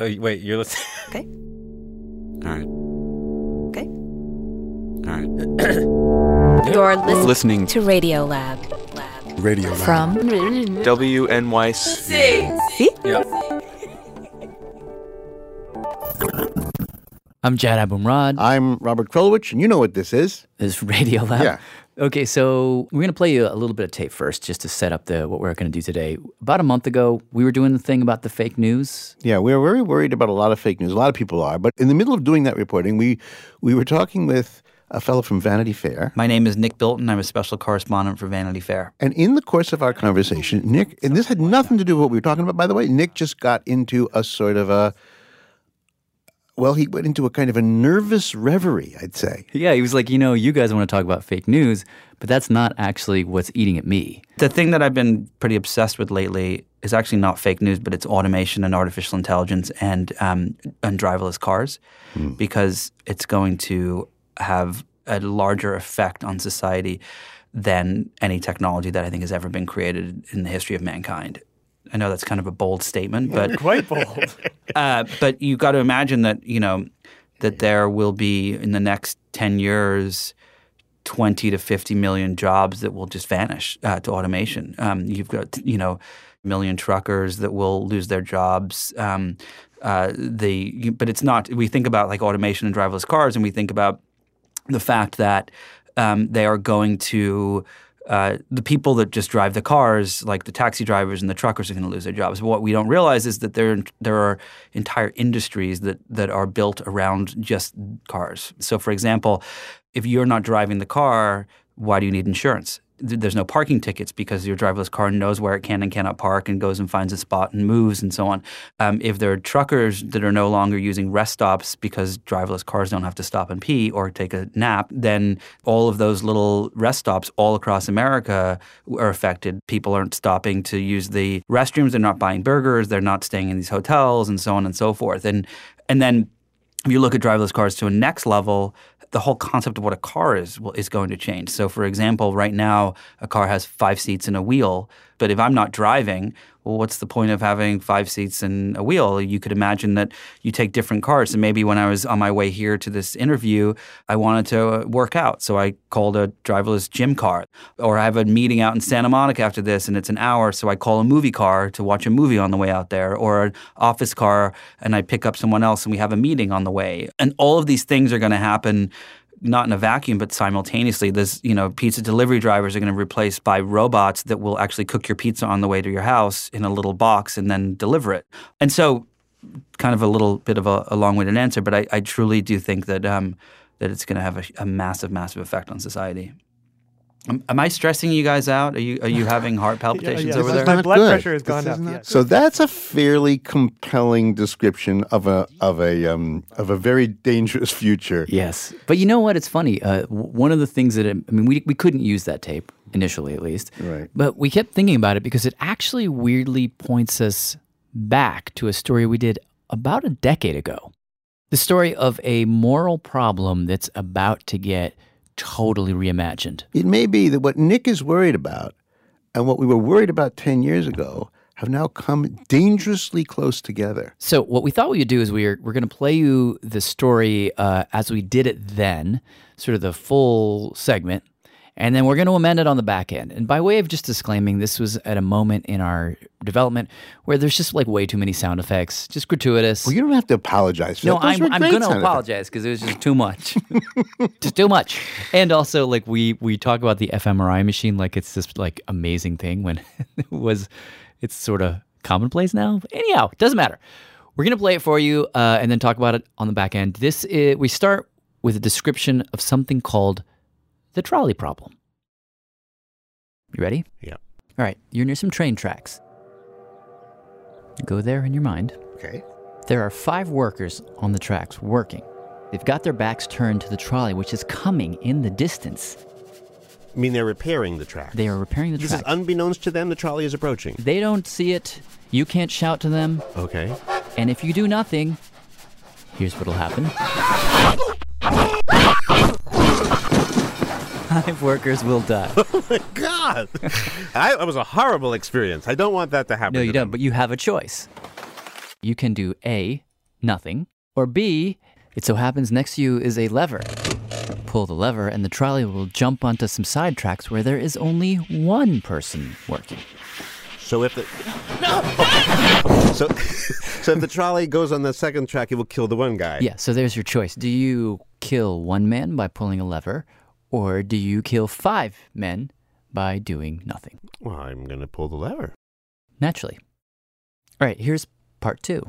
Oh, wait, you're listening. Okay. All right. Okay. All right. You're listening Listening to Radio Lab. Radio Lab. From WNYC. Yeah. I'm Jad Abumrad. I'm Robert Krulwich, and you know what this is. This is Radio Lab. Yeah. Okay, so we're gonna play you a little bit of tape first, just to set up the what we're gonna do today. About a month ago, we were doing the thing about the fake news. Yeah, we are very worried about a lot of fake news. A lot of people are. But in the middle of doing that reporting, we we were talking with a fellow from Vanity Fair. My name is Nick Bilton. I'm a special correspondent for Vanity Fair. And in the course of our conversation, Nick, and this had nothing to do with what we were talking about, by the way, Nick just got into a sort of a, well, he went into a kind of a nervous reverie, I'd say. Yeah, he was like, you know, you guys want to talk about fake news, but that's not actually what's eating at me. The thing that I've been pretty obsessed with lately is actually not fake news, but it's automation and artificial intelligence and um, and driverless cars, because it's going to have a larger effect on society than any technology that I think has ever been created in the history of mankind. I know that's kind of a bold statement, but Quite bold. Uh, but you got to imagine that you know that there will be in the next ten years. 20 to 50 million jobs that will just vanish uh, to automation. Um, you've got, you know, a million truckers that will lose their jobs. Um, uh, the, but it's not, we think about like automation and driverless cars and we think about the fact that um, they are going to uh, the people that just drive the cars, like the taxi drivers and the truckers, are going to lose their jobs. But what we don't realize is that there there are entire industries that that are built around just cars. So, for example, if you're not driving the car, why do you need insurance? Th- There's no parking tickets because your driverless car knows where it can and cannot park and goes and finds a spot and moves and so on. Um, if there are truckers that are no longer using rest stops because driverless cars don't have to stop and pee or take a nap, then all of those little rest stops all across America are affected. People aren't stopping to use the restrooms. They're not buying burgers. They're not staying in these hotels and so on and so forth. And and then if you look at driverless cars to a next level, the whole concept of what a car is is going to change. So, for example, right now a car has five seats and a wheel, but if I'm not driving, well, what's the point of having five seats and a wheel? You could imagine that you take different cars. And maybe when I was on my way here to this interview, I wanted to uh, work out, so I called a driverless gym car. Or I have a meeting out in Santa Monica after this, and it's an hour, so I call a movie car to watch a movie on the way out there, or an office car, and I pick up someone else, and we have a meeting on the way. And all of these things are going to happen not in a vacuum, but simultaneously. There's, you know, pizza delivery drivers are going to be replaced by robots that will actually cook your pizza on the way to your house in a little box and then deliver it. And so, kind of a little bit of a, a long-winded answer, but I, I truly do think that um, that it's going to have a, a massive, massive effect on society. Am, am I stressing you guys out? Are you are you having heart palpitations yeah, over this there? My blood Good. pressure has gone is up. not- yeah. So that's a fairly compelling description of a of a um, of a very dangerous future. Yes, but you know what? It's funny. Uh, one of the things that it, I mean, we we couldn't use that tape initially, at least. Right. But we kept thinking about it because it actually weirdly points us back to a story we did about a decade ago. The story of a moral problem that's about to get totally reimagined. It may be that what Nick is worried about and what we were worried about 10 years ago have now come dangerously close together. So what we thought we would do is we're we're going to play you the story uh, as we did it then, sort of the full segment, and then we're going to amend it on the back end. And by way of just disclaiming, this was at a moment in our development where there's just like way too many sound effects, just gratuitous. Well, you don't have to apologize for no, that. I'm, I'm going to apologize because it was just too much, just too much. And also, like we we talk about the fMRI machine like it's this like amazing thing when it was, it's sort of commonplace now. Anyhow, doesn't matter. We're gonna play it for you uh, and then talk about it on the back end. This is, we start with a description of something called the trolley problem. You ready? Yeah. All right, you're near some train tracks. Go there in your mind. Okay. There are five workers on the tracks working. They've got their backs turned to the trolley, which is coming in the distance. I mean, they're repairing the track. They are repairing the This track. is unbeknownst to them, the trolley is approaching. they don't see it. You can't shout to them. Okay. And if you do nothing, here's what'll happen. Five workers will die. Oh my God! I, that was a horrible experience. I don't want that to happen. No, to you them. don't, but you have a choice. You can do A, nothing. Or B, it so happens next to you is a lever. Pull the lever, and the trolley will jump onto some side tracks where there is only one person working. So if the so so if the trolley goes on the second track, it will kill the one guy. Yeah, so there's your choice. Do you kill one man by pulling a lever, or do you kill five men by doing nothing? Well, I'm gonna pull the lever. Naturally. All right, here's part two.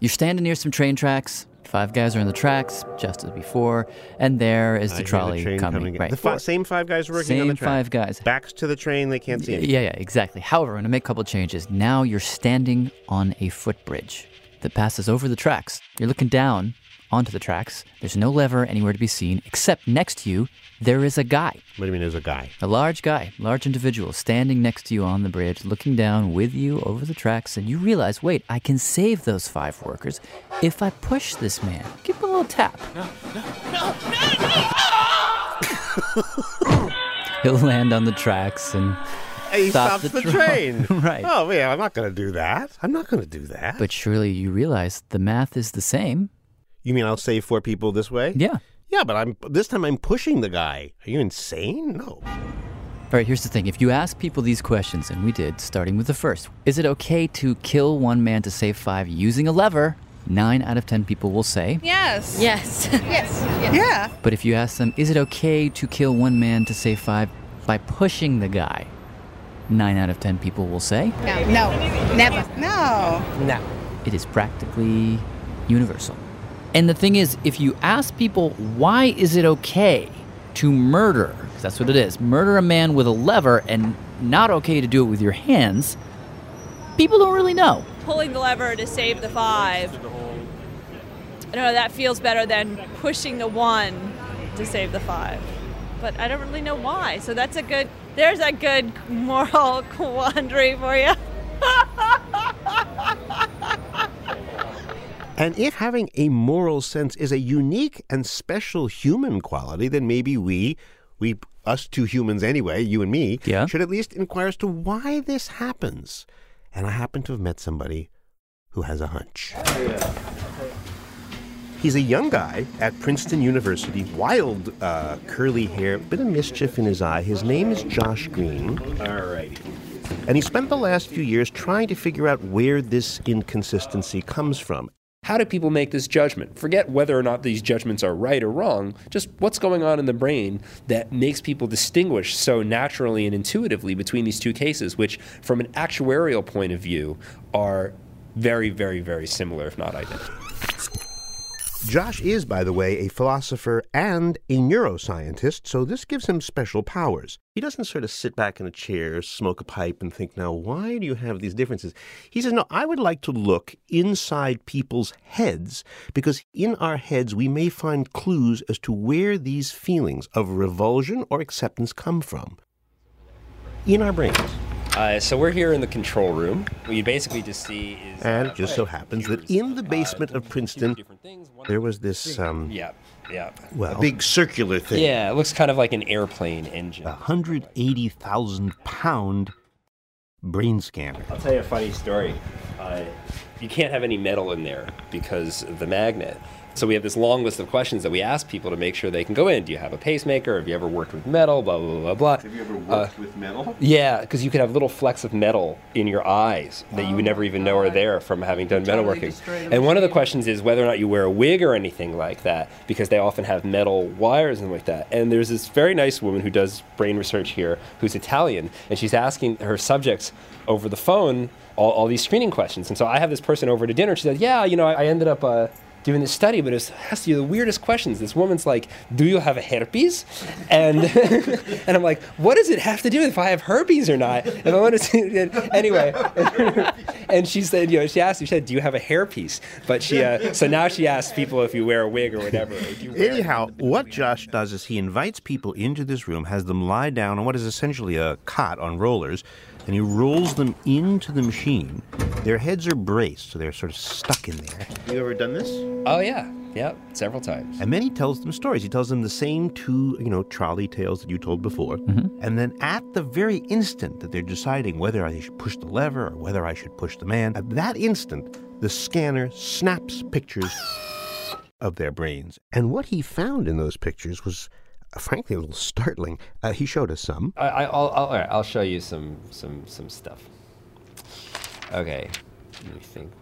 You're standing near some train tracks. Five guys are in the tracks, just as before, and there is the hear trolley train coming. Right, The fi- same five guys working on same the track. five guys. Backs to the train, they can't see anything. Yeah, yeah, exactly. However, I'm going to make a couple changes. Now you're standing on a footbridge that passes over the tracks. You're looking down onto the tracks. There's no lever anywhere to be seen, except next to you, there is a guy, What do you mean there's a guy? a large guy, large individual, standing next to you on the bridge, looking down with you over the tracks. And you realize, wait, I can save those five workers if I push this man. Give him a little tap. No, no, no, no! He'll land on the tracks and he Stop stops the the, trolley. train. Right. Oh yeah, I'm not gonna do that. I'm not gonna do that. But surely you realize the math is the same. You mean I'll save four people this way? Yeah. Yeah, but I'm this time I'm pushing the guy. Are you insane? No. All right, here's the thing. If you ask people these questions, and we did, starting with the first, is it okay to kill one man to save five using a lever? Nine out of ten people will say. Yes. Yes. Yes. Yeah. But if you ask them, is it okay to kill one man to save five by pushing the guy? Nine out of ten people will say. No. No. Never. No. No. It is practically universal. And the thing is, if you ask people, why is it okay to murder, that's what it is, murder a man with a lever and not okay to do it with your hands, people don't really know. Pulling the lever to save the five. I know, that feels better than pushing the one to save the five. But I don't really know why. So that's a good, there's a good moral quandary for you. And if having a moral sense is a unique and special human quality, then maybe we, we, us two humans anyway, you and me, Yeah. should at least inquire as to why this happens. And I happen to have met somebody who has a hunch. He's a young guy at Princeton University, wild uh, curly hair, bit of mischief in his eye. His name is Josh Greene. All right. And he spent the last few years trying to figure out where this inconsistency comes from. How do people make this judgment? Forget whether or not these judgments are right or wrong, just what's going on in the brain that makes people distinguish so naturally and intuitively between these two cases, which, from an actuarial point of view, are very, very, very similar, if not identical. Josh is, by the way, a philosopher and a neuroscientist, so this gives him special powers. He doesn't sort of sit back in a chair, smoke a pipe, and think, now, why do you have these differences? He says, no, I would like to look inside people's heads, because in our heads we may find clues as to where these feelings of revulsion or acceptance come from. In our brains. Uh, so we're here in the control room. What you basically just see is. And uh, just so happens that in the basement of Princeton, there was this, um, Yeah, yeah. well, a big circular thing. Yeah, it looks kind of like an airplane engine. a 180,000 pound brain scanner. I'll tell you a funny story. Uh, you can't have any metal in there because of the magnet. So we have this long list of questions that we ask people to make sure they can go in. Do you have a pacemaker? Have you ever worked with metal? Blah blah blah blah. Have you ever worked with metal? Yeah, because you could have little flecks of metal in your eyes that you would never even know are there from having done metalworking. And one of the questions is whether or not you wear a wig or anything like that, because they often have metal wires and like that. And there's this very nice woman who does brain research here, who's Italian, and she's asking her subjects over the phone all, all these screening questions. And so I have this person over to dinner. She said, "Yeah, you know, I, I ended up." Uh, doing this study, but it has to be the weirdest questions. This woman's like, "Do you have a herpes?" And and I'm like, "What does it have to do with if I have herpes or not?" If I want to see, it anyway, and she said, you know, she asked me, she said, "Do you have a hairpiece?" But she, uh, so now she asks people if you wear a wig or whatever. or you Anyhow, what Josh does is he invites people into this room, has them lie down on what is essentially a cot on rollers, and he rolls them into the machine. Their heads are braced, so they're sort of stuck in there. You ever done this? Oh yeah, yeah, several times. And then he tells them stories. He tells them the same two, you know, trolley tales that you told before. Mm-hmm. And then at the very instant that they're deciding whether I should push the lever or whether I should push the man, at that instant, the scanner snaps pictures of their brains. And what he found in those pictures was, frankly, a little startling. Uh, he showed us some. I, I, I'll, I'll, all right, I'll show you some, some, some stuff. Okay, let me think.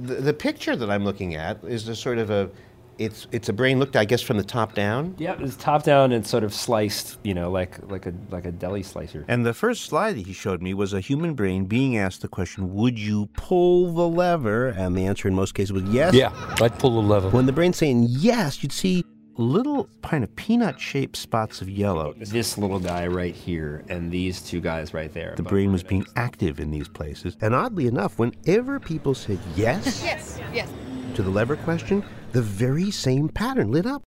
The, the picture that I'm looking at is a sort of a, it's it's a brain looked, I guess, from the top down. Yep, it's top down and sort of sliced, you know, like like a like a deli slicer. And the first slide that he showed me was a human brain being asked the question, "Would you pull the lever?" And the answer in most cases was yes. Yeah, I'd pull the lever. When the brain's saying yes, you'd see little kind of peanut-shaped spots of yellow. This little guy right here and these two guys right there. The brain was being active in these places. And oddly enough, whenever people said yes Yes, yes. to the lever question, the very same pattern lit up.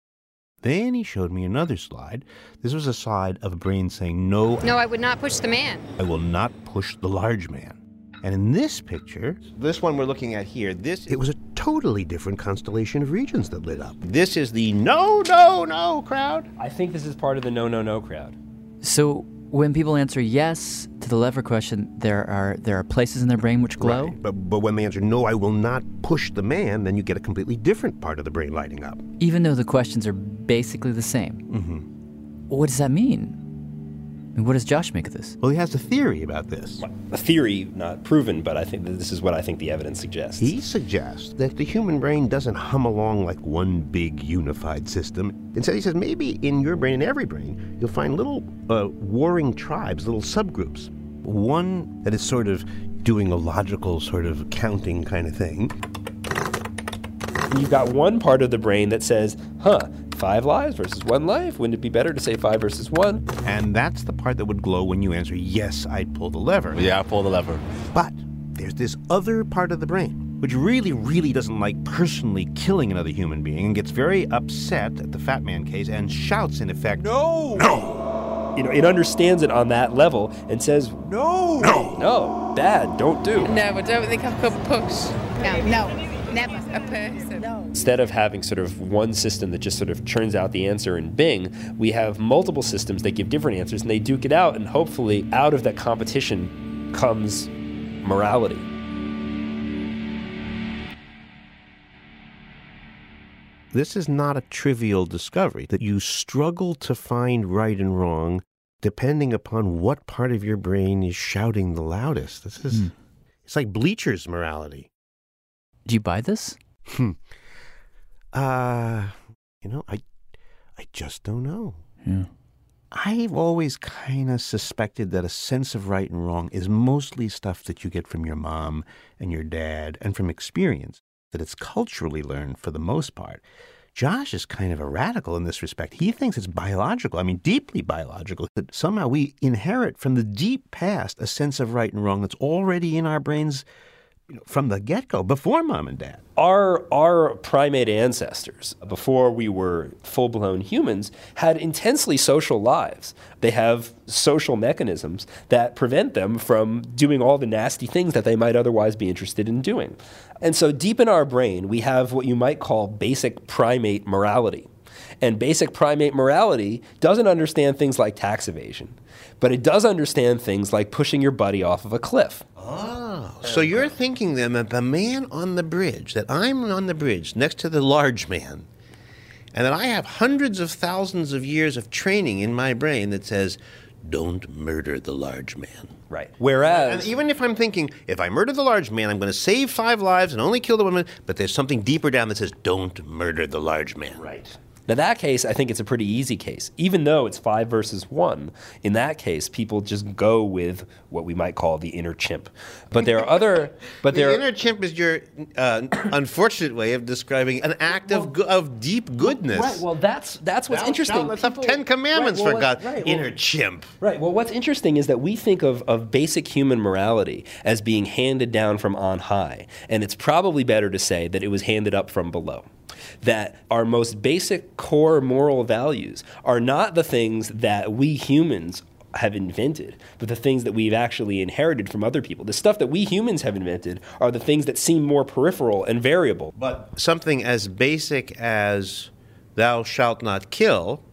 Then he showed me another slide. This was a slide of a brain saying, No, No, I would not push the man. I will not push the large man. And in this picture, this one we're looking at here, this it was a totally different constellation of regions that lit up. This is the no, no, no crowd. I think this is part of the no, no, no crowd. So when people answer yes to the lever question, there are there are places in their brain which glow. Right. But but when they answer no, I will not push the man, then you get a completely different part of the brain lighting up. even though the questions are basically the same. Mm-hmm. What does that mean? I mean, what does Josh make of this? Well, he has a theory about this. A theory, not proven, but I think that this is what I think the evidence suggests. He suggests that the human brain doesn't hum along like one big unified system. Instead, he says maybe in your brain, in every brain, you'll find little uh, warring tribes, little subgroups. One that is sort of doing a logical sort of counting kind of thing. You've got one part of the brain that says, huh, five lives versus one life. Wouldn't it be better to say five versus one? And that's the part that would glow when you answer, yes, I'd pull the lever. Yeah, I pull the lever. But there's this other part of the brain which really, really doesn't like personally killing another human being and gets very upset at the fat man case and shouts, in effect, No! No! You know, it understands it on that level and says, No! No! no, bad, don't do. No, I don't think I could push. No, no, never. A person. No. Instead of having sort of one system that just sort of churns out the answer in Bing, we have multiple systems that give different answers and they duke it out, and hopefully, out of that competition comes morality. This is not a trivial discovery that you struggle to find right and wrong depending upon what part of your brain is shouting the loudest. This is hmm. it's like bleachers morality. Do you buy this? Hmm. Uh, you know, I I just don't know. Yeah. I've always kind of suspected that a sense of right and wrong is mostly stuff that you get from your mom and your dad and from experience, that it's culturally learned for the most part. Josh is kind of a radical in this respect. He thinks it's biological, I mean, deeply biological, that somehow we inherit from the deep past a sense of right and wrong that's already in our brains you know, from the get go, before mom and dad. Our, our primate ancestors, before we were full blown humans, had intensely social lives. They have social mechanisms that prevent them from doing all the nasty things that they might otherwise be interested in doing. And so, deep in our brain, we have what you might call basic primate morality. And basic primate morality doesn't understand things like tax evasion, but it does understand things like pushing your buddy off of a cliff. Oh, so you're thinking then that the man on the bridge, that I'm on the bridge next to the large man, and that I have hundreds of thousands of years of training in my brain that says, don't murder the large man. Right. Whereas. And even if I'm thinking, if I murder the large man, I'm going to save five lives and only kill the woman, but there's something deeper down that says, don't murder the large man. Right. Now, that case, I think it's a pretty easy case. Even though it's five versus one, in that case, people just go with what we might call the inner chimp. But there are other. But there the are, inner chimp is your uh, unfortunate way of describing an act of, go- of deep goodness. Right. Well, that's that's what's interesting. shalt not have People- Ten Commandments Right, well, for God. right, well- inner chimp. Right. Well, what's interesting is that we think of, of basic human morality as being handed down from on high. And it's probably better to say that it was handed up from below. That our most basic core moral values are not the things that we humans have invented, but the things that we've actually inherited from other people. The stuff that we humans have invented are the things that seem more peripheral and variable. But something as basic as thou shalt not kill,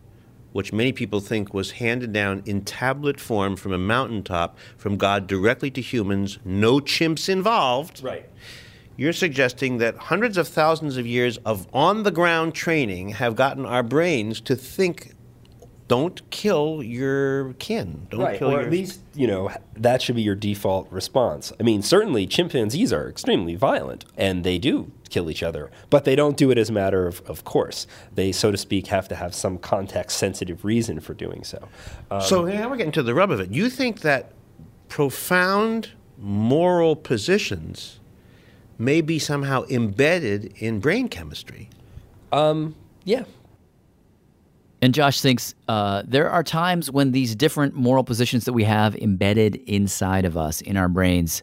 which many people think was handed down in tablet form from a mountaintop from God directly to humans, no chimps involved. Right. You're suggesting that hundreds of thousands of years of on the ground training have gotten our brains to think don't kill your kin. Don't right, kill or your at least you know that should be your default response. I mean, certainly chimpanzees are extremely violent, and they do kill each other, but they don't do it as a matter of, of course. They, so to speak, have to have some context-sensitive reason for doing so. Um, So now we're getting to the rub of it. You think that profound moral positions may be somehow embedded in brain chemistry. um, yeah, And Josh thinks uh, there are times when these different moral positions that we have embedded inside of us, in our brains,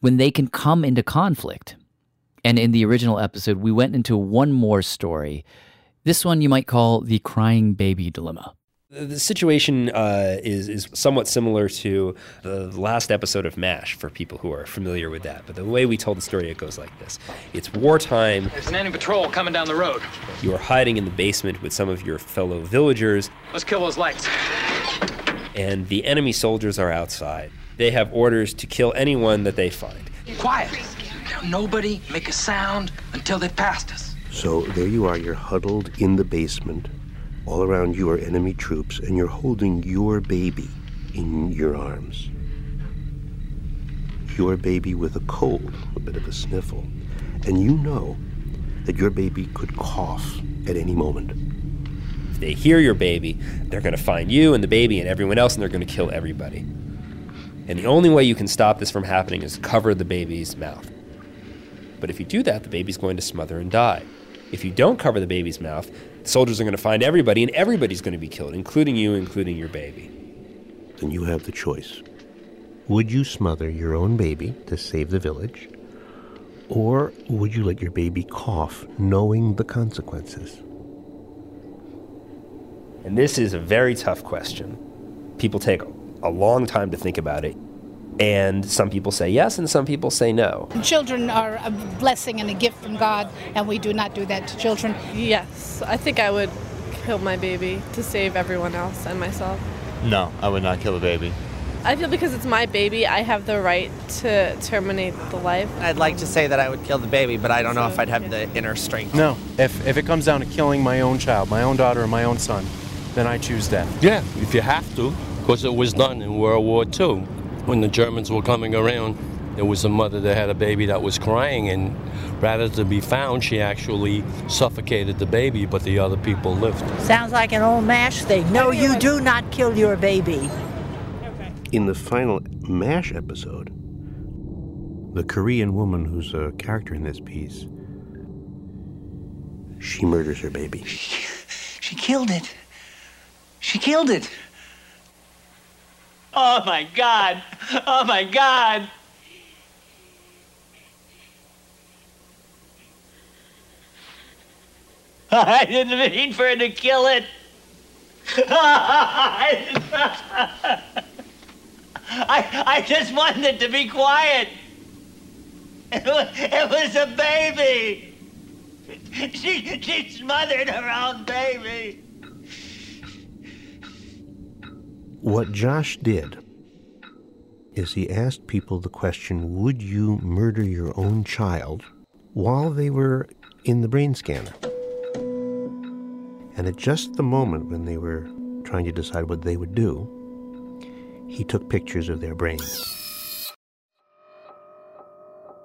when they can come into conflict. And in the original episode, we went into one more story. This one you might call the crying baby dilemma. The the situation uh, is is somewhat similar to the last episode of MASH for people who are familiar with that. But the way we told the story, it goes like this: It's wartime. There's an enemy patrol coming down the road. You are hiding in the basement with some of your fellow villagers, Let's kill those lights. and the enemy soldiers are outside. They have orders to kill anyone that they find. Quiet. Now, nobody make a sound until they've passed us. So there you are, you're huddled in the basement. All around you are enemy troops, and you're holding your baby in your arms. Your baby with a cold, a bit of a sniffle. And you know that your baby could cough at any moment. If they hear your baby, they're going to find you and the baby and everyone else, and they're going to kill everybody. And the only way you can stop this from happening is cover the baby's mouth. But if you do that, the baby's going to smother and die. If you don't cover the baby's mouth, soldiers are going to find everybody, and everybody's going to be killed, including you, including your baby. Then you have the choice. Would you smother your own baby to save the village? Or would you let your baby cough knowing the consequences? And this is a very tough question. People take a long time to think about it. And some people say yes, and some people say no. Children are a blessing and a gift from God, and we do not do that to children. Yes, I think I would kill my baby to save everyone else and myself. No, I would not kill a baby. I feel because it's my baby, I have the right to terminate the life. I'd like to say that I would kill the baby, but I don't know if I'd have the inner strength. No, if, if it comes down to killing my own child, my own daughter, or my own son, then I choose death. Yeah, if you have to, because it was done in World War II. When the Germans were coming around, there was a mother that had a baby that was crying, and rather to be found, she actually suffocated the baby, but the other people lived. Sounds like an old MASH thing. No, you do not kill your baby. In the final MASH episode, the Korean woman who's a character in this piece, she murders her baby. She killed it. She killed it. Oh my God. Oh my God. I didn't mean for her to kill it. I, I just wanted it to be quiet. It was, it was a baby. She, she smothered her own baby. What Josh did is he asked people the question Would you murder your own child while they were in the brain scanner? And at just the moment when they were trying to decide what they would do, he took pictures of their brains.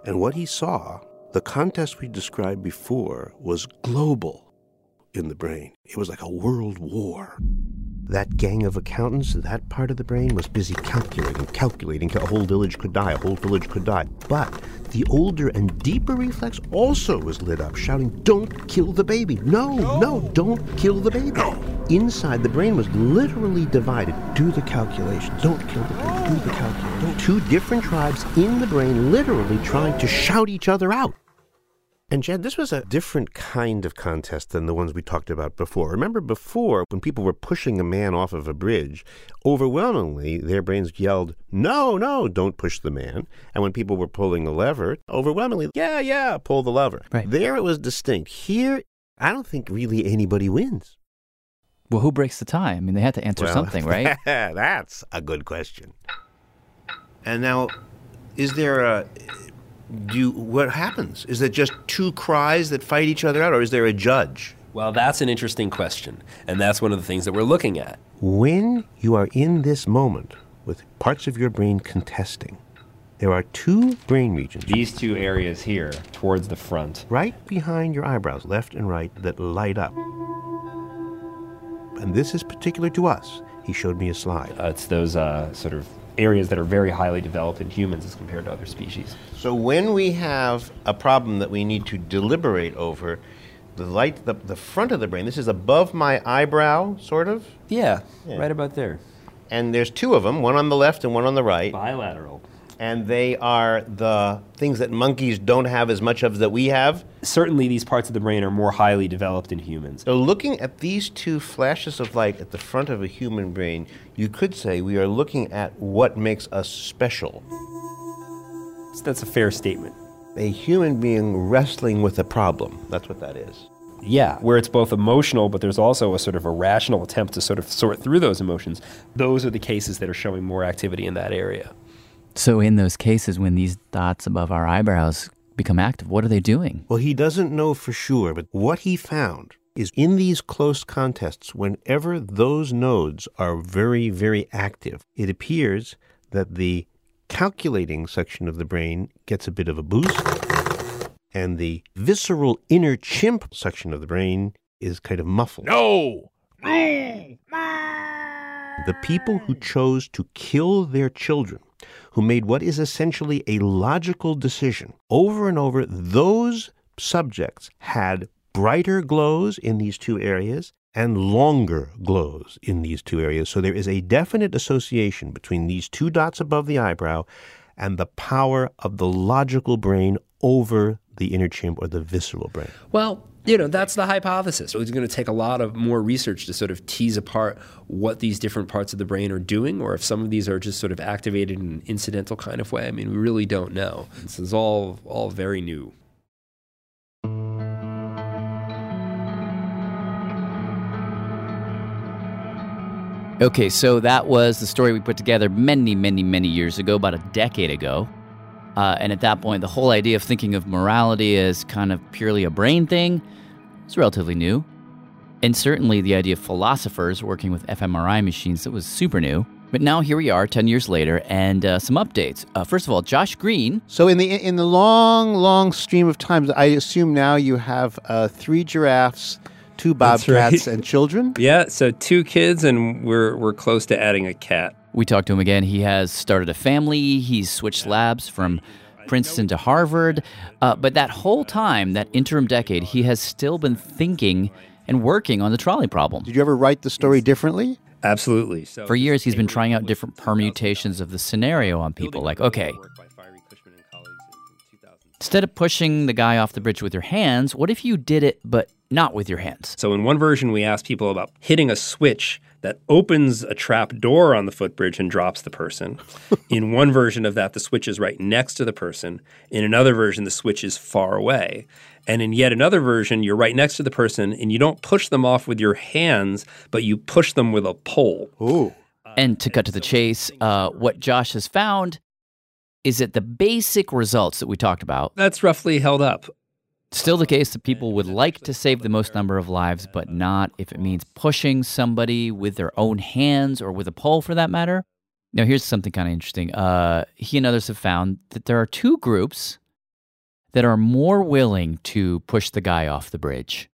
And what he saw, the contest we described before, was global in the brain. It was like a world war. That gang of accountants, that part of the brain was busy calculating, calculating. A whole village could die, a whole village could die. But the older and deeper reflex also was lit up, shouting, Don't kill the baby. No, no, no don't kill the baby. No. Inside, the brain was literally divided. Do the calculations. Don't kill the baby. Do the calculations. Two different tribes in the brain literally trying to shout each other out. And Jad, this was a different kind of contest than the ones we talked about before. Remember before, when people were pushing a man off of a bridge, overwhelmingly their brains yelled, No, no, don't push the man. And when people were pulling a lever, overwhelmingly, Yeah, yeah, pull the lever. Right. There it was distinct. Here, I don't think really anybody wins. Well, who breaks the tie? I mean, they had to answer Well, something, right? That's a good question. And now, is there a do you, what happens? Is it just two cries that fight each other out, or is there a judge? Well, that's an interesting question, and that's one of the things that we're looking at. When you are in this moment with parts of your brain contesting, there are two brain regions. These two areas here, towards the front. Right behind your eyebrows, left and right, that light up. And this is particular to us. He showed me a slide. Uh, it's those uh, sort of areas that are very highly developed in humans as compared to other species. So when we have a problem that we need to deliberate over, the light, the, the front of the brain, this is above my eyebrow, sort of? Yeah, right about there. And there's two of them, one on the left and one on the right. Bilateral. And they are the things that monkeys don't have as much of that we have. Certainly, these parts of the brain are more highly developed in humans. So, looking at these two flashes of light at the front of a human brain, you could say we are looking at what makes us special. So that's a fair statement. A human being wrestling with a problem. That's what that is. Yeah, where it's both emotional, but there's also a sort of a rational attempt to sort of sort through those emotions. Those are the cases that are showing more activity in that area. So, in those cases, when these dots above our eyebrows become active, what are they doing? Well, he doesn't know for sure, but what he found is in these close contests, whenever those nodes are very, very active, it appears that the calculating section of the brain gets a bit of a boost, and the visceral inner chimp section of the brain is kind of muffled. No! The people who chose to kill their children, who made what is essentially a logical decision over and over, those subjects had brighter glows in these two areas and longer glows in these two areas. So there is a definite association between these two dots above the eyebrow and the power of the logical brain over the inner chimp or the visceral brain. Well, you know, that's the hypothesis. It's going to take a lot of more research to sort of tease apart what these different parts of the brain are doing, or if some of these are just sort of activated in an incidental kind of way. I mean, we really don't know. This is all all very new. Okay, so that was the story we put together many, many, many years ago, about a decade ago. Uh, and at that point, the whole idea of thinking of morality as kind of purely a brain thing was relatively new. And certainly the idea of philosophers working with fMRI machines that was super new. But now here we are, ten years later, and uh, some updates. Uh, first of all, Josh Greene. So in the in the long, long stream of times, I assume now you have uh, three giraffes, two That's bobcats, right. and children. Yeah, so two kids, and we're we're close to adding a cat. We talked to him again. He has started a family. He's switched labs from Princeton to Harvard. Uh, but that whole time, that interim decade, he has still been thinking and working on the trolley problem. Did you ever write the story differently? Absolutely. So For years, he's been trying out different permutations of the scenario on people. Like, okay, instead of pushing the guy off the bridge with your hands, what if you did it but not with your hands? So in one version, we asked people about hitting a switch that opens a trap door on the footbridge and drops the person. in one version of that, the switch is right next to the person. In another version, the switch is far away. And in yet another version, you're right next to the person and you don't push them off with your hands, but you push them with a pole. Ooh. And to cut to the chase, uh, what Josh has found is that the basic results that we talked about That's roughly held up. Still the case that people would like to save the most number of lives, but not if it means pushing somebody with their own hands or with a pole for that matter. Now, here's something kind of interesting. Uh, he and others have found that there are two groups that are more willing to push the guy off the bridge.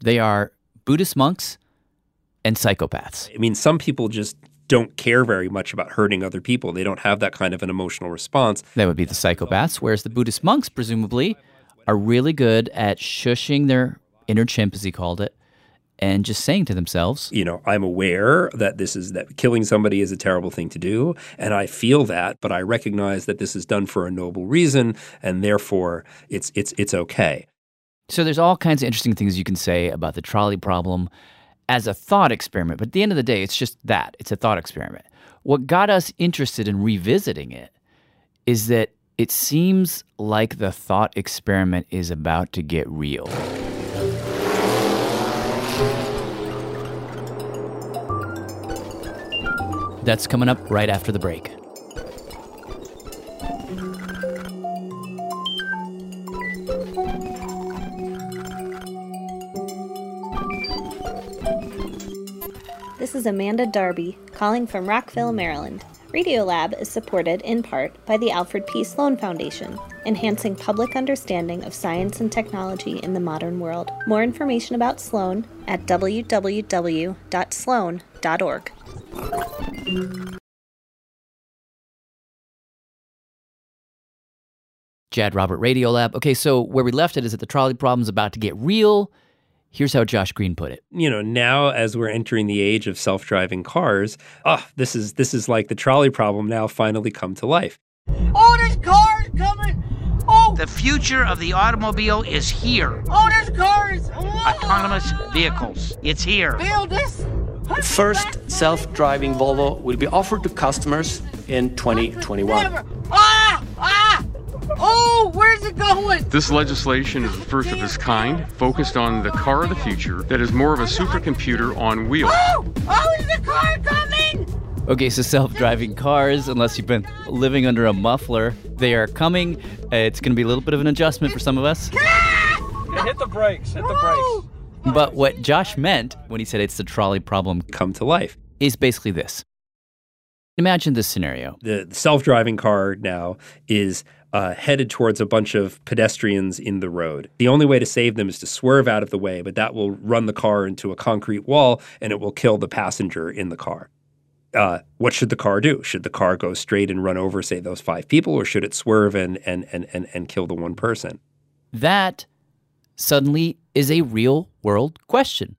They are Buddhist monks and psychopaths. I mean, some people just don't care very much about hurting other people. They don't have that kind of an emotional response. That would be the psychopaths, whereas the Buddhist monks, presumably, are really good at shushing their inner chimp, as he called it, and just saying to themselves, you know, I'm aware that this is that killing somebody is a terrible thing to do, and I feel that, but I recognize that this is done for a noble reason, and therefore it's it's it's okay. So there's all kinds of interesting things you can say about the trolley problem as a thought experiment, but at the end of the day, it's just that. It's a thought experiment. What got us interested in revisiting it is that it seems like the thought experiment is about to get real. That's coming up right after the break. This is Amanda Darby calling from Rockville, Maryland. Radiolab is supported in part by the Alfred P. Sloan Foundation, enhancing public understanding of science and technology in the modern world. More information about Sloan at www.sloan.org. Jad Robert Radiolab. Okay, so where we left it is that the trolley problem's about to get real. Here's how Josh Greene put it. you know now as we're entering the age of self-driving cars oh this is this is like the trolley problem now finally come to life Oh, there's cars coming! Oh! The future of the automobile is here. Oh, there's cars! Autonomous vehicles. It's here. Build this! The first self-driving Volvo will be offered to customers in 2021. Ah! Ah! Oh, where's it going? This legislation is the first of its kind, focused on the car of the future that is more of a supercomputer on wheels. Oh! Oh, is the car coming? Okay, so self driving cars, unless you've been living under a muffler, they are coming. Uh, It's going to be a little bit of an adjustment for some of us. hit the brakes, hit the brakes. But what Josh meant when he said it's the trolley problem come to life is basically this. Imagine this scenario. the self-driving car now is uh, headed towards a bunch of pedestrians in the road. The only way to save them is to swerve out of the way, but that will run the car into a concrete wall and it will kill the passenger in the car. Uh, what should the car do? Should the car go straight and run over, say, those five people, or should it swerve and and and and, and kill the one person? That suddenly is a real world question.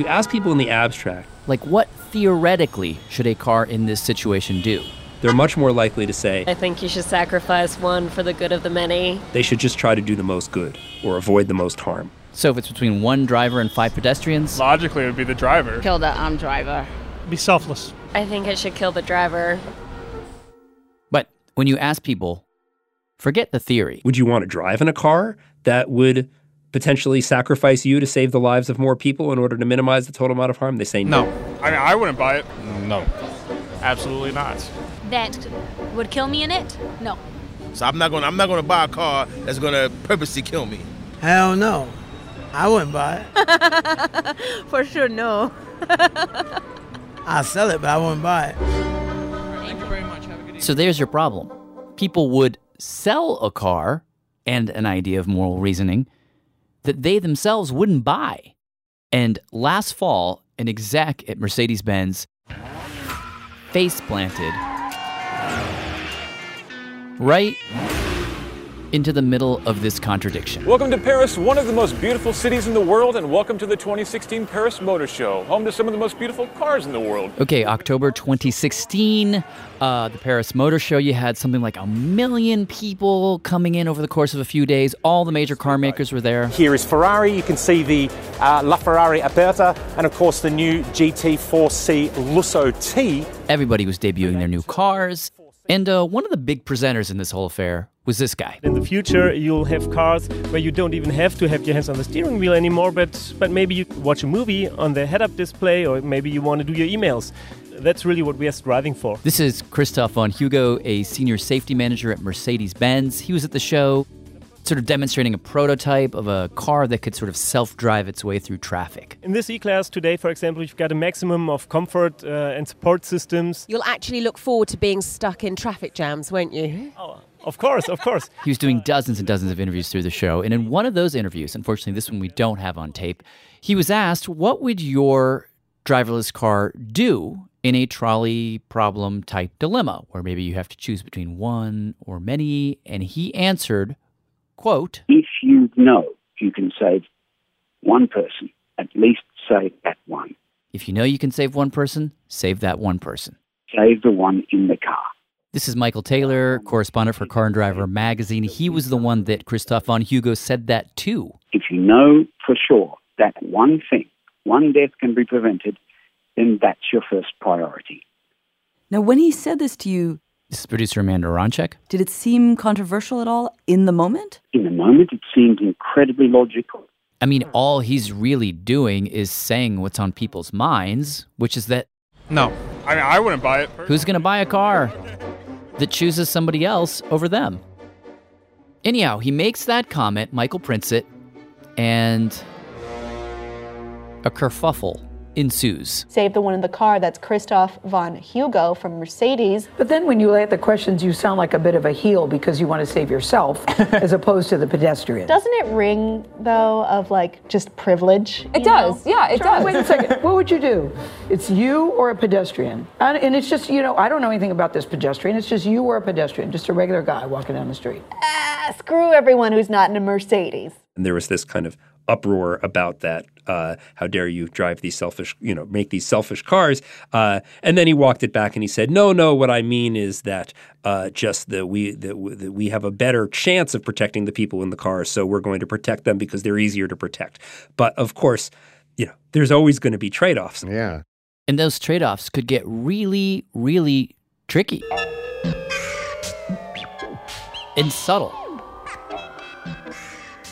You ask people in the abstract, Like, what theoretically should a car in this situation do? they're much more likely to say I think you should sacrifice one for the good of the many. they should just try to do the most good or avoid the most harm. So if it's between one driver and five pedestrians, Logically, it would be the driver. Kill the um driver. Be selfless. I think it should kill the driver. but when you ask people, forget the theory. Would you want to drive in a car that would potentially sacrifice you to save the lives of more people in order to minimize the total amount of harm? They say no. I mean, I wouldn't buy it. No. Absolutely not. That would kill me in it? No. So I'm not gonna I'm not gonna buy a car that's gonna purposely kill me. Hell no. I wouldn't buy it. For sure, no. I'll sell it, but I wouldn't buy it. So there's your problem. People would sell a car and an idea of moral reasoning that they themselves wouldn't buy. And last fall, an exec at Mercedes Benz face planted right into the middle of this contradiction. Welcome to Paris, one of the most beautiful cities in the world, and welcome to the 2016 Paris Motor Show, home to some of the most beautiful cars in the world. Okay, October 2016, uh, the Paris Motor Show. You had something like a million people coming in over the course of a few days. All the major car makers were there. Here is Ferrari. You can see the uh, LaFerrari Aperta and, of course, the new GTC4Lusso T. Everybody was debuting their new cars. And uh, one of the big presenters in this whole affair was this guy. In the future, you'll have cars where you don't even have to have your hands on the steering wheel anymore, but, but maybe you watch a movie on the head up display, or maybe you want to do your emails. That's really what we are striving for. This is Christoph von Hugo, a senior safety manager at Mercedes Benz. He was at the show, sort of demonstrating a prototype of a car that could sort of self drive its way through traffic. In this E-Class today, for example, you've got a maximum of comfort uh, and support systems. You'll actually look forward to being stuck in traffic jams, won't you? Oh, Of course, of course. He was doing dozens and dozens of interviews through the show. And in one of those interviews, unfortunately, this one we don't have on tape, he was asked, What would your driverless car do in a trolley problem type dilemma where maybe you have to choose between one or many? And he answered, quote, If you know you can save one person, at least save that one. If you know you can save one person, save that one person. Save the one in the car. This is Michael Taylor, correspondent for Car and Driver magazine. He was the one that Christoph von Hugo said that to. If you know for sure that one thing, one death can be prevented, then that's your first priority. Now, when he said this to you, This is producer Amanda Aronczyk. did it seem controversial at all in the moment? In the moment, it seemed incredibly logical. I mean, all he's really doing is saying what's on people's minds, which is that No. I mean, I wouldn't buy it. who's going to buy a car? that chooses somebody else over them. Anyhow, he makes that comment, Michael prints it, and a kerfuffle ensues. Save the one in the car. That's Christoph von Hugo from Mercedes. But then when you lay out the questions, you sound like a bit of a heel because you want to save yourself as opposed to the pedestrian. Doesn't it ring, though, of like just privilege? It does. Yeah, it Charlie, does. Wait a second. what would you do? It's you or a pedestrian. And, and it's just, you know, I don't know anything about this pedestrian. It's just you or a pedestrian, just a regular guy walking down the street. Ah, screw everyone who's not in a Mercedes. And there was this kind of uproar about that. Uh, how dare you drive these selfish, you know, make these selfish cars? Uh, and then he walked it back and he said, "No, no. What I mean is that uh, just that we that, w- that we have a better chance of protecting the people in the cars, so we're going to protect them because they're easier to protect." But of course, you know, there's always going to be trade-offs. Yeah. And those trade offs could get really, really tricky and subtle.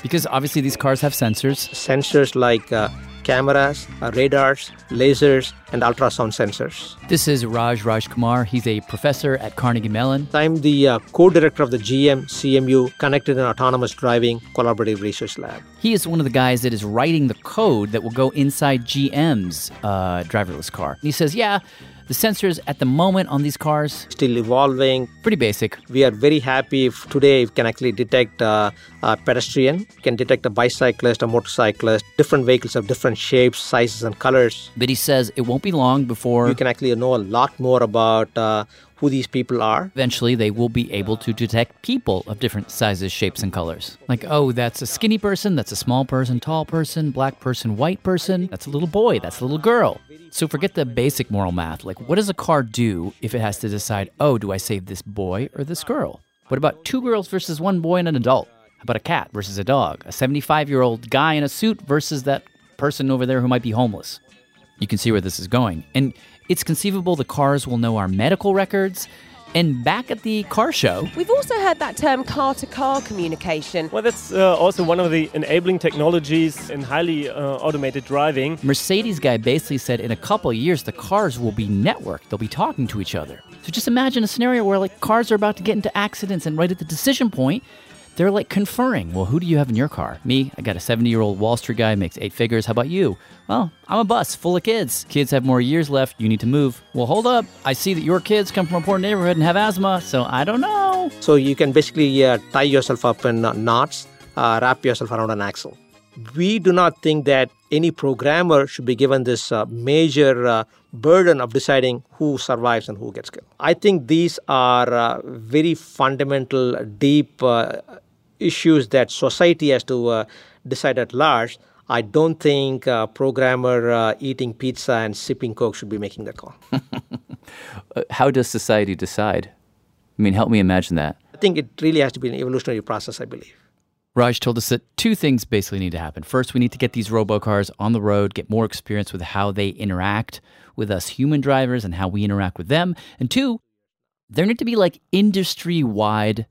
Because obviously these cars have sensors. Sensors like uh, cameras, uh, radars, lasers, and ultrasound sensors. This is Raj Rajkumar. He's a professor at Carnegie Mellon. I'm the uh, co-director of the GM CMU Connected and Autonomous Driving Collaborative Research Lab. He is one of the guys that is writing the code that will go inside GM's uh, driverless car. He says, yeah, the sensors at the moment on these cars still evolving. Pretty basic. We are very happy if today we can actually detect uh, a pedestrian, can detect a bicyclist, a motorcyclist, different vehicles of different shapes, sizes, and colors. But he says it won't be long before you can actually know a lot more about uh, who these people are. Eventually, they will be able to detect people of different sizes, shapes, and colors. Like, oh, that's a skinny person, that's a small person, tall person, black person, white person, that's a little boy, that's a little girl. So forget the basic moral math. Like, what does a car do if it has to decide, oh, do I save this boy or this girl? What about two girls versus one boy and an adult? How about a cat versus a dog? A 75 year old guy in a suit versus that person over there who might be homeless? You can see where this is going. And it's conceivable the cars will know our medical records. And back at the car show, We've also heard that term car to car communication. Well, that's uh, also one of the enabling technologies in highly uh, automated driving. Mercedes guy basically said in a couple of years the cars will be networked. They'll be talking to each other. So just imagine a scenario where like cars are about to get into accidents and right at the decision point, they're like conferring. Well, who do you have in your car? Me, I got a 70 year old Wall Street guy, makes eight figures. How about you? Well, I'm a bus full of kids. Kids have more years left. You need to move. Well, hold up. I see that your kids come from a poor neighborhood and have asthma, so I don't know. So you can basically uh, tie yourself up in uh, knots, uh, wrap yourself around an axle. We do not think that any programmer should be given this uh, major uh, burden of deciding who survives and who gets killed. I think these are uh, very fundamental, deep issues that society has to uh, decide at large. I don't think a programmer uh, eating pizza and sipping Coke should be making that call. Uh, How does society decide? I mean, help me imagine that. I think it really has to be an evolutionary process, I believe. Raj told us that two things basically need to happen. First, we need to get these robocars on the road, get more experience with how they interact with us human drivers and how we interact with them. And two, there need to be like industry wide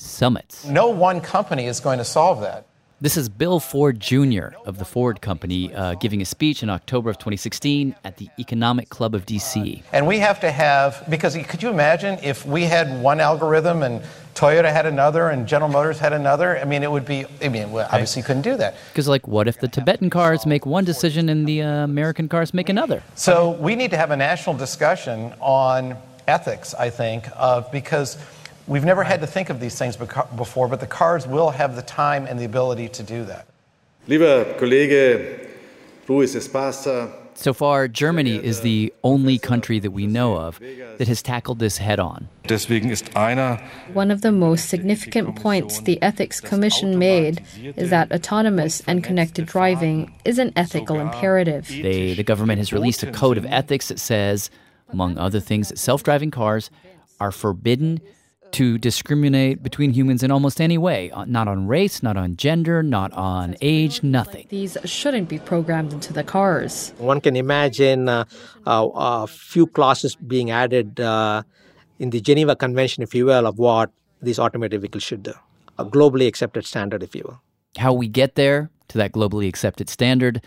summits. No one company is going to solve that. This is Bill Ford Jr. of the Ford Company uh, giving a speech in October of 2016 at the Economic Club of DC. And we have to have, because could you imagine if we had one algorithm and Toyota had another and General Motors had another? I mean, it would be, I mean, obviously you couldn't do that. Because, like, what if the Tibetan cars make one decision and the uh, American cars make another? So we need to have a national discussion on ethics, I think, of because we've never had to think of these things before, but the cars will have the time and the ability to do that. Lieber Kollege Ruiz Espasa, So far, Germany is the only country that we know of that has tackled this head on. deswegen ist einer One of the most significant points the Ethics Commission made is that autonomous and connected driving is an ethical imperative. They, the government has released a code of ethics that says, among other things, that self driving cars are forbidden to discriminate between humans in almost any way, uh, not on race, not on gender, not on age, nothing. These shouldn't be programmed into the cars. One can imagine uh, uh, a few clauses being added uh, in the Geneva Convention, if you will, of what these automated vehicles should do. A globally accepted standard, if you will. How we get there to that globally accepted standard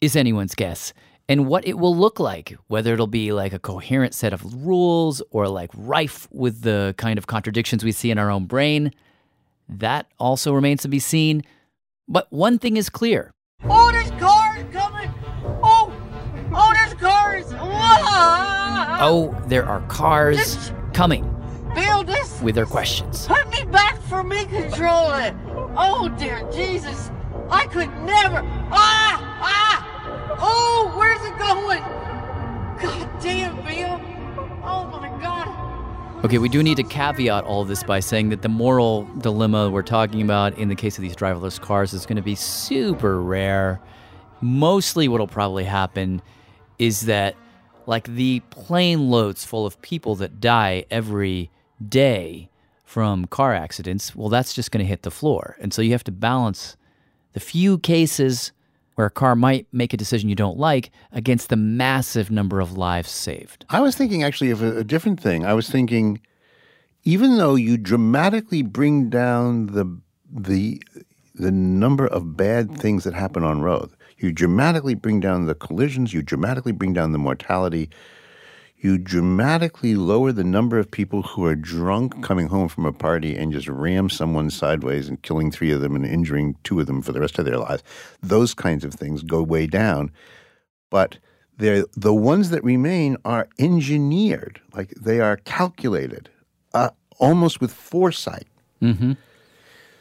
is anyone's guess. And what it will look like, whether it'll be like a coherent set of rules or like rife with the kind of contradictions we see in our own brain, that also remains to be seen. But one thing is clear Oh, there's cars coming! Oh, oh, there's cars! Oh, there are cars coming Bill, this with their questions. put me back for me controlling. Oh dear Jesus, I could never. Ah! Oh, where's it going? God damn, Bill! Oh my God! Okay, we do need to caveat all this by saying that the moral dilemma we're talking about in the case of these driverless cars is going to be super rare. Mostly, what'll probably happen is that, like the plane loads full of people that die every day from car accidents, well, that's just going to hit the floor. And so you have to balance the few cases where a car might make a decision you don't like against the massive number of lives saved. I was thinking actually of a, a different thing. I was thinking, even though you dramatically bring down the the the number of bad things that happen on road, you dramatically bring down the collisions, you dramatically bring down the mortality, you dramatically lower the number of people who are drunk coming home from a party and just ram someone sideways and killing three of them and injuring two of them for the rest of their lives. Those kinds of things go way down. But they're, the ones that remain are engineered, like they are calculated, uh, almost with foresight. Mm-hmm.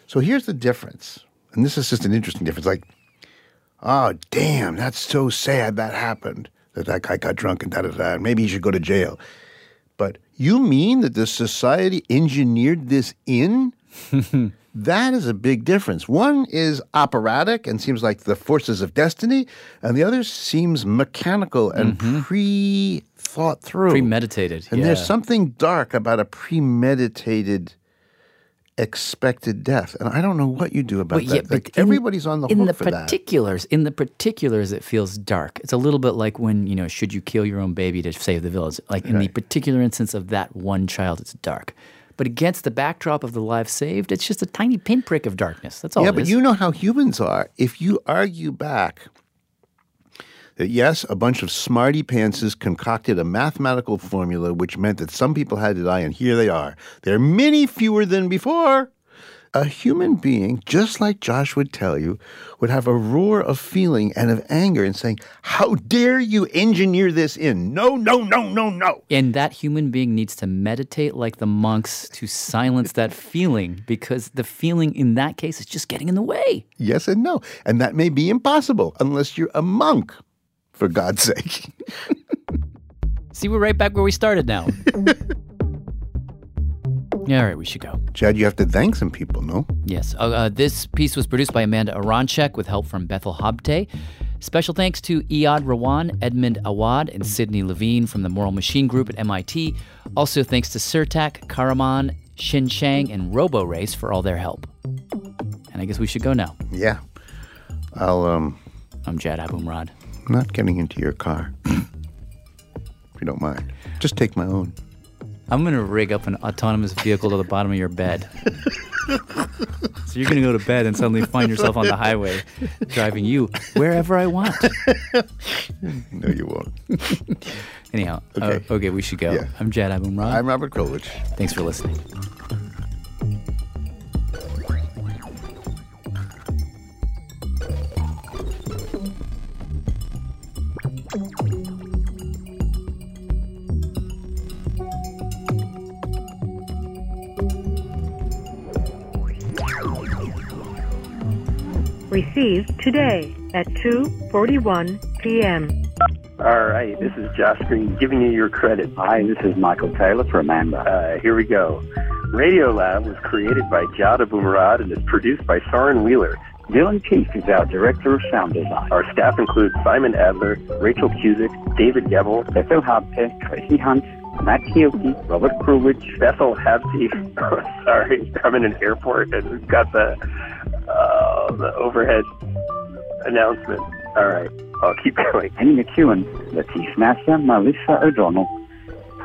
So here's the difference. And this is just an interesting difference. Like, oh, damn, that's so sad that happened, that that guy got drunk and da da da. Maybe he should go to jail. But you mean that the society engineered this in? that is a big difference. One is operatic and seems like the forces of destiny, and the other seems mechanical and mm-hmm. pre thought through. Premeditated. And yeah. there's something dark about a premeditated expected death. And I don't know what you do about Well, that. yeah, like but in- everybody's on the in the for that. particulars. In the particulars, it feels dark. It's a little bit like when you know, should you kill your own baby to save the village? Like in the particular instance of that one child, it's dark. But against the backdrop of the lives saved, it's just a tiny pinprick of darkness. That's all. yeah, but you know how humans are. If you argue back that yes, a bunch of smarty pantses concocted a mathematical formula which meant that some people had to die, and here they are. They're many fewer than before. A human being, just like Josh would tell you, would have a roar of feeling and of anger and saying, How dare you engineer this in? No, no, no, no, no. And that human being needs to meditate like the monks to silence that feeling because the feeling in that case is just getting in the way. Yes and no. And that may be impossible unless you're a monk, for God's sake. See, we're right back where we started now. yeah, all right, we should go. Jad, you have to thank some people, no? Yes. Uh, uh, this piece was produced by Amanda Aronczyk with help from Bethel Habte. Special thanks to Iyad Rahwan, Edmond Awad, and Sydney Levine from the Moral Machine Group at MIT. Also thanks to Sertac, Karaman, Xin Xiang, and RoboRace for all their help. And I guess we should go now. Yeah. I'll, um. I'm Jad Abumrad. I'm not getting into your car. if you don't mind. Just take my own. I'm going to rig up an autonomous vehicle to the bottom of your bed. so you're going to go to bed and suddenly find yourself on the highway driving you wherever I want. no, you won't. Anyhow, okay, Okay. okay we should go. Yeah. I'm Jad Abumrad. I'm Robert Krulwich. Thanks for listening. Received today at 2:41 p.m. All right, this is Josh Greene giving you your credit. Hi, this is Michael Taylor for Amanda. Uh, here we go. Radiolab was created by Jad Abumrad and is produced by Soren Wheeler. Dylan Keefe is our director of sound design. Our staff includes Simon Adler, Rachel Cusick, David Gebel, Bethel Habte, Tracy Hunt, Matt Kielke, Robert Krulwich, Bethel Habte. Sorry, I'm in an airport and we've got the uh, the overhead announcement. All right, I'll keep going. Annie McEwen, Latif Nasser, Melissa O'Donnell,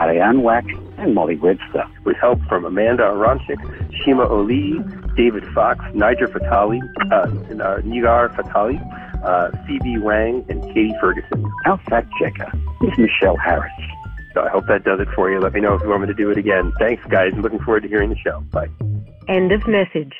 Ariane Wack, and Molly Webster. With help from Amanda Aronczyk, Shima Oli, David Fox, Niger Fatali, uh, uh, Nigar Fatali. uh, Phoebe Wang, and Katie Ferguson. Our fact checker is Michelle Harris. So I hope that does it for you. Let me know if you want me to do it again. Thanks, guys. I'm looking forward to hearing the show. Bye. End of message.